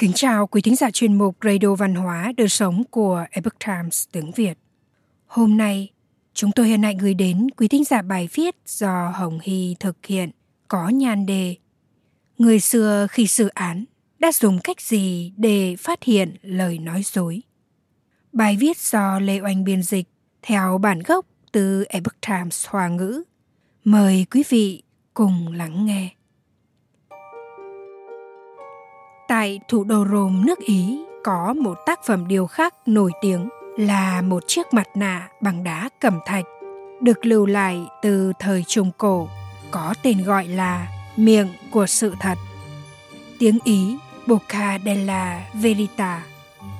Kính chào quý thính giả chuyên mục Radio Văn hóa Đời Sống của Epoch Times tiếng Việt. Hôm nay, chúng tôi hân hạnh gửi đến quý thính giả bài viết do Hồng Hy thực hiện có nhan đề Người xưa khi xử án đã dùng cách gì để phát hiện lời nói dối. Bài viết do Lê Oanh biên dịch theo bản gốc từ Epoch Times Hoa ngữ. Mời quý vị cùng lắng nghe. Tại thủ đô Rome nước Ý có một tác phẩm điêu khắc nổi tiếng là một chiếc mặt nạ bằng đá cẩm thạch được lưu lại từ thời Trung Cổ có tên gọi là miệng của sự thật. Tiếng Ý Bocca della Verita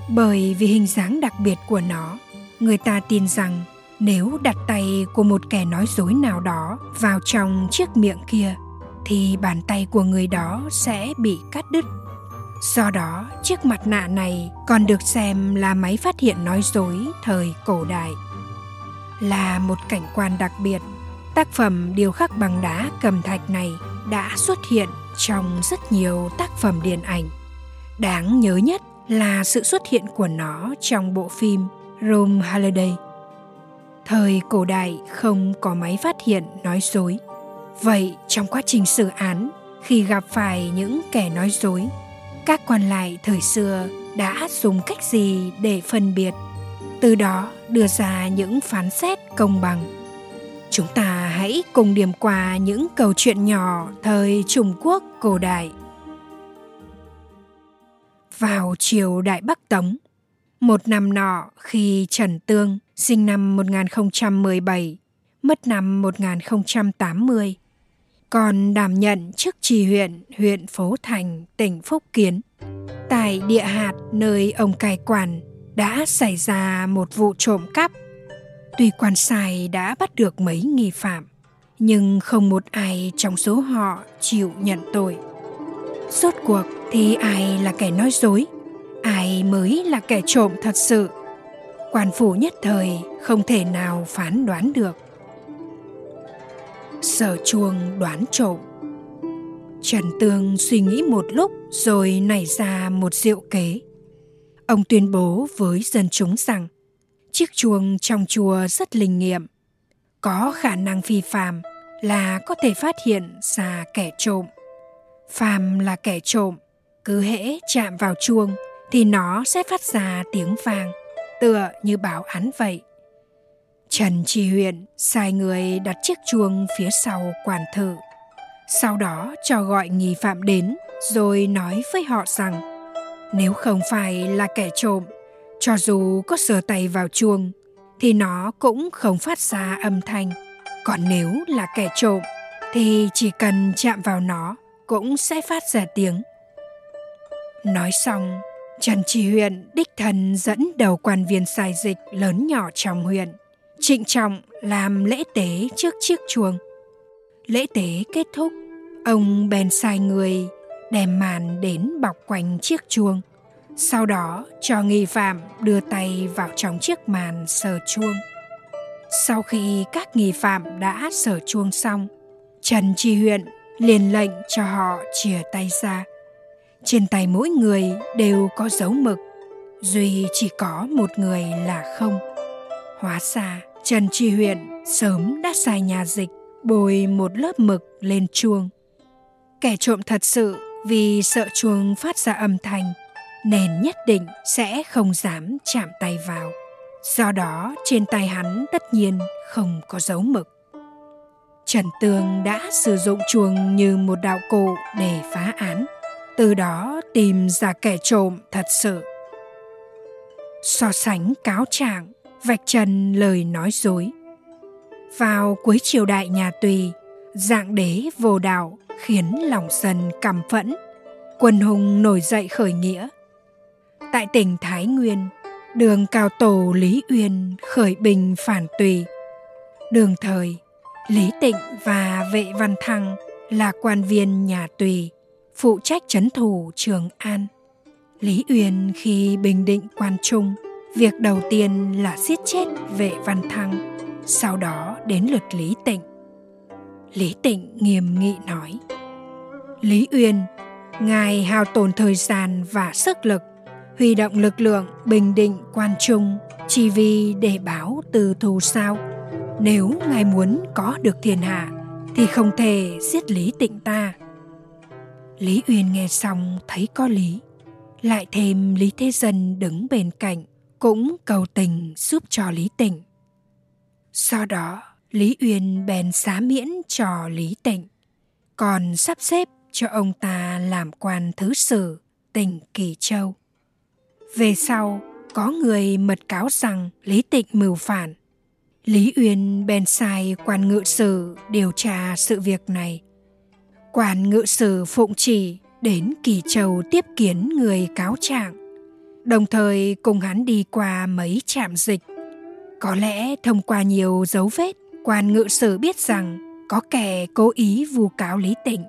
bởi vì hình dáng đặc biệt của nó, người ta tin rằng nếu đặt tay của một kẻ nói dối nào đó vào trong chiếc miệng kia thì bàn tay của người đó sẽ bị cắt đứt Do đó, chiếc mặt nạ này còn được xem là máy phát hiện nói dối thời cổ đại. Là một cảnh quan đặc biệt, tác phẩm điêu khắc bằng đá cầm thạch này đã xuất hiện trong rất nhiều tác phẩm điện ảnh. Đáng nhớ nhất là sự xuất hiện của nó trong bộ phim Rome Holiday. Thời cổ đại không có máy phát hiện nói dối. Vậy trong quá trình xử án, khi gặp phải những kẻ nói dối các quan lại thời xưa đã dùng cách gì để phân biệt từ đó đưa ra những phán xét công bằng chúng ta hãy cùng điểm qua những câu chuyện nhỏ thời trung quốc cổ đại vào triều Đại Bắc Tống. Một năm nọ khi Trần Tương sinh năm 1017, mất năm 1080, còn đảm nhận chức trì huyện huyện Phố Thành, tỉnh Phúc Kiến. Tại địa hạt nơi ông cai quản đã xảy ra một vụ trộm cắp. Tuy quan sai đã bắt được mấy nghi phạm, nhưng không một ai trong số họ chịu nhận tội. Rốt cuộc thì ai là kẻ nói dối, ai mới là kẻ trộm thật sự. Quan phủ nhất thời không thể nào phán đoán được sở chuông đoán trộm. Trần tương suy nghĩ một lúc rồi nảy ra một diệu kế. Ông tuyên bố với dân chúng rằng chiếc chuông trong chùa rất linh nghiệm có khả năng phi phàm là có thể phát hiện ra kẻ trộm. Phàm là kẻ trộm cứ hễ chạm vào chuông thì nó sẽ phát ra tiếng vàng, tựa như báo án vậy. Trần Tri Huyện sai người đặt chiếc chuông phía sau quản thự. Sau đó cho gọi nghi phạm đến rồi nói với họ rằng nếu không phải là kẻ trộm, cho dù có sờ tay vào chuông thì nó cũng không phát ra âm thanh. Còn nếu là kẻ trộm thì chỉ cần chạm vào nó cũng sẽ phát ra tiếng. Nói xong, Trần Tri Huyện đích thân dẫn đầu quan viên sai dịch lớn nhỏ trong huyện trịnh trọng làm lễ tế trước chiếc chuông. Lễ tế kết thúc, ông bèn sai người đem màn đến bọc quanh chiếc chuông. Sau đó cho nghi phạm đưa tay vào trong chiếc màn sờ chuông. Sau khi các nghi phạm đã sờ chuông xong, Trần Tri Huyện liền lệnh cho họ chìa tay ra. Trên tay mỗi người đều có dấu mực, duy chỉ có một người là không. Hóa ra Trần Tri Huyện sớm đã xài nhà dịch bồi một lớp mực lên chuông. Kẻ trộm thật sự vì sợ chuông phát ra âm thanh nên nhất định sẽ không dám chạm tay vào. Do đó trên tay hắn tất nhiên không có dấu mực. Trần Tường đã sử dụng chuông như một đạo cụ để phá án, từ đó tìm ra kẻ trộm thật sự. So sánh cáo trạng vạch trần lời nói dối. Vào cuối triều đại nhà Tùy, dạng đế vô đạo khiến lòng dân căm phẫn, quân hùng nổi dậy khởi nghĩa. Tại tỉnh Thái Nguyên, đường cao tổ Lý Uyên khởi bình phản Tùy. Đường thời, Lý Tịnh và Vệ Văn Thăng là quan viên nhà Tùy, phụ trách trấn thủ Trường An. Lý Uyên khi bình định quan trung Việc đầu tiên là giết chết vệ văn thăng, sau đó đến lượt Lý Tịnh. Lý Tịnh nghiêm nghị nói, Lý Uyên, Ngài hao tổn thời gian và sức lực, huy động lực lượng bình định quan trung chỉ vì để báo từ thù sao. Nếu Ngài muốn có được thiên hạ, thì không thể giết Lý Tịnh ta. Lý Uyên nghe xong thấy có lý, lại thêm Lý Thế Dân đứng bên cạnh, cũng cầu tình giúp cho Lý Tịnh. Sau đó, Lý Uyên bèn xá miễn cho Lý Tịnh, còn sắp xếp cho ông ta làm quan thứ sử tỉnh Kỳ Châu. Về sau, có người mật cáo rằng Lý Tịnh mưu phản. Lý Uyên bèn sai quan ngự sử điều tra sự việc này. Quan ngự sử phụng chỉ đến Kỳ Châu tiếp kiến người cáo trạng, đồng thời cùng hắn đi qua mấy trạm dịch. Có lẽ thông qua nhiều dấu vết, quan ngự sử biết rằng có kẻ cố ý vu cáo Lý Tịnh.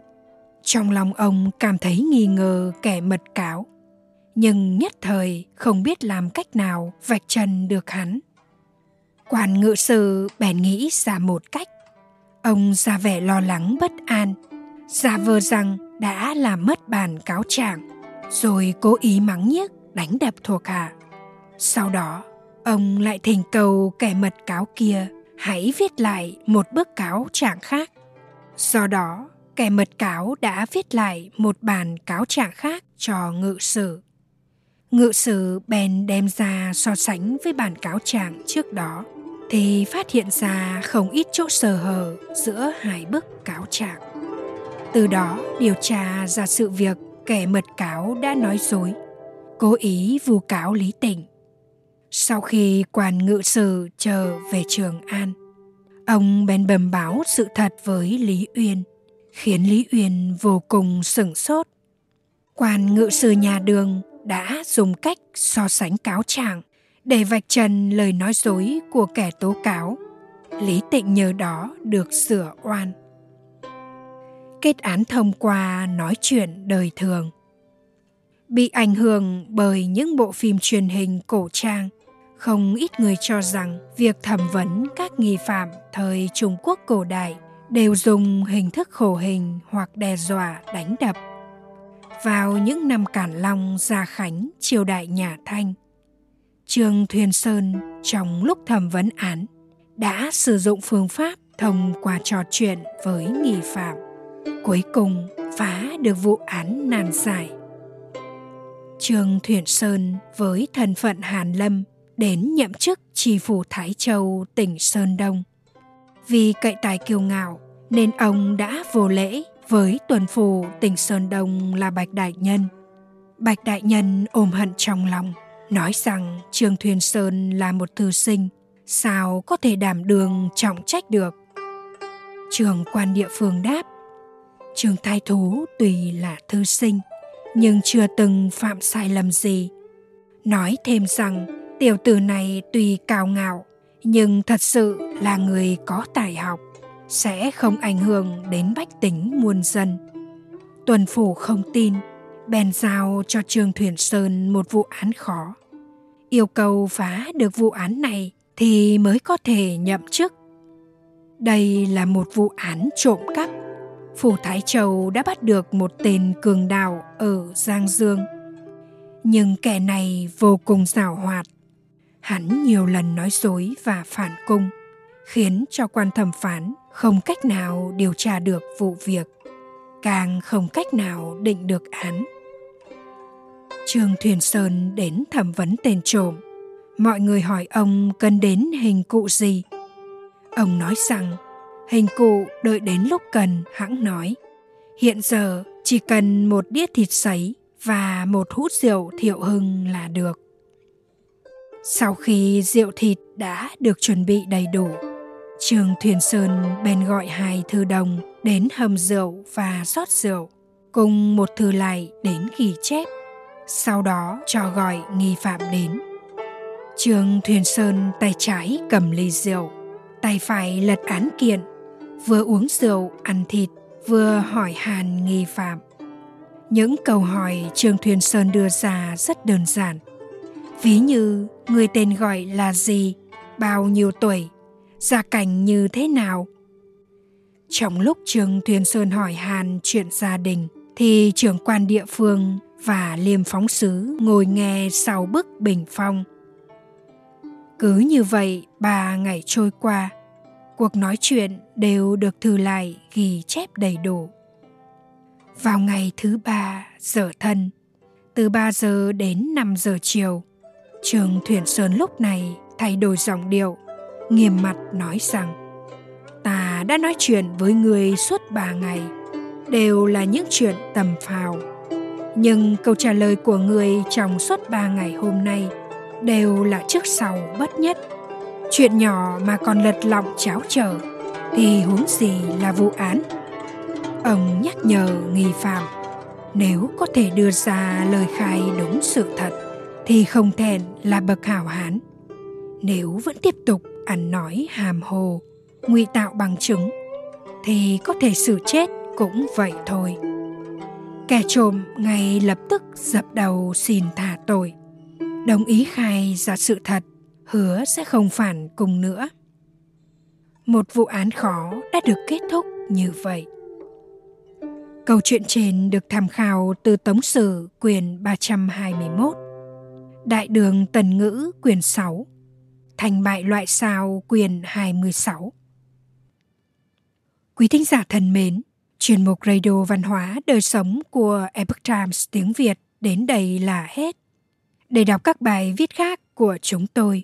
Trong lòng ông cảm thấy nghi ngờ kẻ mật cáo, nhưng nhất thời không biết làm cách nào vạch trần được hắn. Quan ngự sử bèn nghĩ ra một cách. Ông ra vẻ lo lắng bất an, giả vờ rằng đã làm mất bản cáo trạng, rồi cố ý mắng nhiếc đánh đập thuộc hạ. Sau đó, ông lại thỉnh cầu kẻ mật cáo kia hãy viết lại một bức cáo trạng khác. Do đó, kẻ mật cáo đã viết lại một bản cáo trạng khác cho ngự sử. Ngự sử bèn đem ra so sánh với bản cáo trạng trước đó thì phát hiện ra không ít chỗ sơ hở giữa hai bức cáo trạng. Từ đó điều tra ra sự việc kẻ mật cáo đã nói dối, cố ý vu cáo Lý Tịnh. Sau khi quan ngự sử trở về Trường An, ông bèn bầm báo sự thật với Lý Uyên, khiến Lý Uyên vô cùng sửng sốt. Quan ngự sử nhà đường đã dùng cách so sánh cáo trạng để vạch trần lời nói dối của kẻ tố cáo. Lý Tịnh nhờ đó được sửa oan. Kết án thông qua nói chuyện đời thường. Bị ảnh hưởng bởi những bộ phim truyền hình cổ trang, không ít người cho rằng việc thẩm vấn các nghi phạm thời Trung Quốc cổ đại đều dùng hình thức khổ hình hoặc đe dọa đánh đập. Vào những năm Cản Long, Gia Khánh, triều đại nhà Thanh, Trương Thuyền Sơn trong lúc thẩm vấn án đã sử dụng phương pháp thông qua trò chuyện với nghi phạm. Cuối cùng phá được vụ án nan giải. Trương Thuyền Sơn với thân phận Hàn Lâm đến nhậm chức tri phủ Thái Châu tỉnh Sơn Đông. Vì cậy tài kiêu ngạo nên ông đã vô lễ với tuần phủ tỉnh Sơn Đông là Bạch Đại Nhân. Bạch Đại Nhân ôm hận trong lòng nói rằng Trương Thuyền Sơn là một thư sinh, sao có thể đảm đường trọng trách được. Trường quan địa phương đáp, Trường Thái Thú tùy là thư sinh, nhưng chưa từng phạm sai lầm gì. Nói thêm rằng tiểu tử này tuy cao ngạo, nhưng thật sự là người có tài học, sẽ không ảnh hưởng đến bách tính muôn dân. Tuần phủ không tin, bèn giao cho Trương Thuyền Sơn một vụ án khó yêu cầu phá được vụ án này thì mới có thể nhậm chức. Đây là một vụ án trộm cắp. Phủ Thái Châu đã bắt được một tên cường đạo ở Giang Dương. Nhưng kẻ này vô cùng giảo hoạt. Hắn nhiều lần nói dối và phản cung, khiến cho quan thẩm phán không cách nào điều tra được vụ việc, càng không cách nào định được án. Trương Thuyền Sơn đến thẩm vấn tên trộm. Mọi người hỏi ông cần đến hình cụ gì. Ông nói rằng hình cụ đợi đến lúc cần hãng nói. Hiện giờ chỉ cần một đĩa thịt sấy và một hút rượu thiệu hưng là được. Sau khi rượu thịt đã được chuẩn bị đầy đủ, trường Thuyền Sơn bèn gọi hai thư đồng đến hầm rượu và rót rượu, cùng một thư lại đến ghi chép sau đó cho gọi nghi phạm đến. trường Thuyền Sơn tay trái cầm ly rượu, tay phải lật án kiện, vừa uống rượu, ăn thịt, vừa hỏi hàn nghi phạm. Những câu hỏi Trương Thuyền Sơn đưa ra rất đơn giản. Ví như người tên gọi là gì, bao nhiêu tuổi, gia cảnh như thế nào. Trong lúc Trương Thuyền Sơn hỏi hàn chuyện gia đình, thì trưởng quan địa phương và liêm phóng sứ ngồi nghe sau bức bình phong. Cứ như vậy ba ngày trôi qua, cuộc nói chuyện đều được thư lại ghi chép đầy đủ. Vào ngày thứ ba giờ thân, từ 3 giờ đến 5 giờ chiều, trường Thuyền Sơn lúc này thay đổi giọng điệu, nghiêm mặt nói rằng Ta đã nói chuyện với người suốt ba ngày, đều là những chuyện tầm phào. Nhưng câu trả lời của người trong suốt ba ngày hôm nay đều là trước sau bất nhất. Chuyện nhỏ mà còn lật lọng cháo trở thì huống gì là vụ án. Ông nhắc nhở nghi phạm, nếu có thể đưa ra lời khai đúng sự thật thì không thẹn là bậc hảo hán. Nếu vẫn tiếp tục ăn nói hàm hồ, ngụy tạo bằng chứng thì có thể xử chết cũng vậy thôi. Kẻ trộm ngay lập tức dập đầu xin thả tội, đồng ý khai ra sự thật hứa sẽ không phản cùng nữa một vụ án khó đã được kết thúc như vậy Câu chuyện trên được tham khảo từ Tống Sử quyền 321, Đại đường Tần Ngữ quyền 6, Thành bại loại sao quyền 26. Quý thính giả thân mến, chuyên mục Radio Văn hóa Đời Sống của Epoch Times tiếng Việt đến đây là hết. Để đọc các bài viết khác của chúng tôi,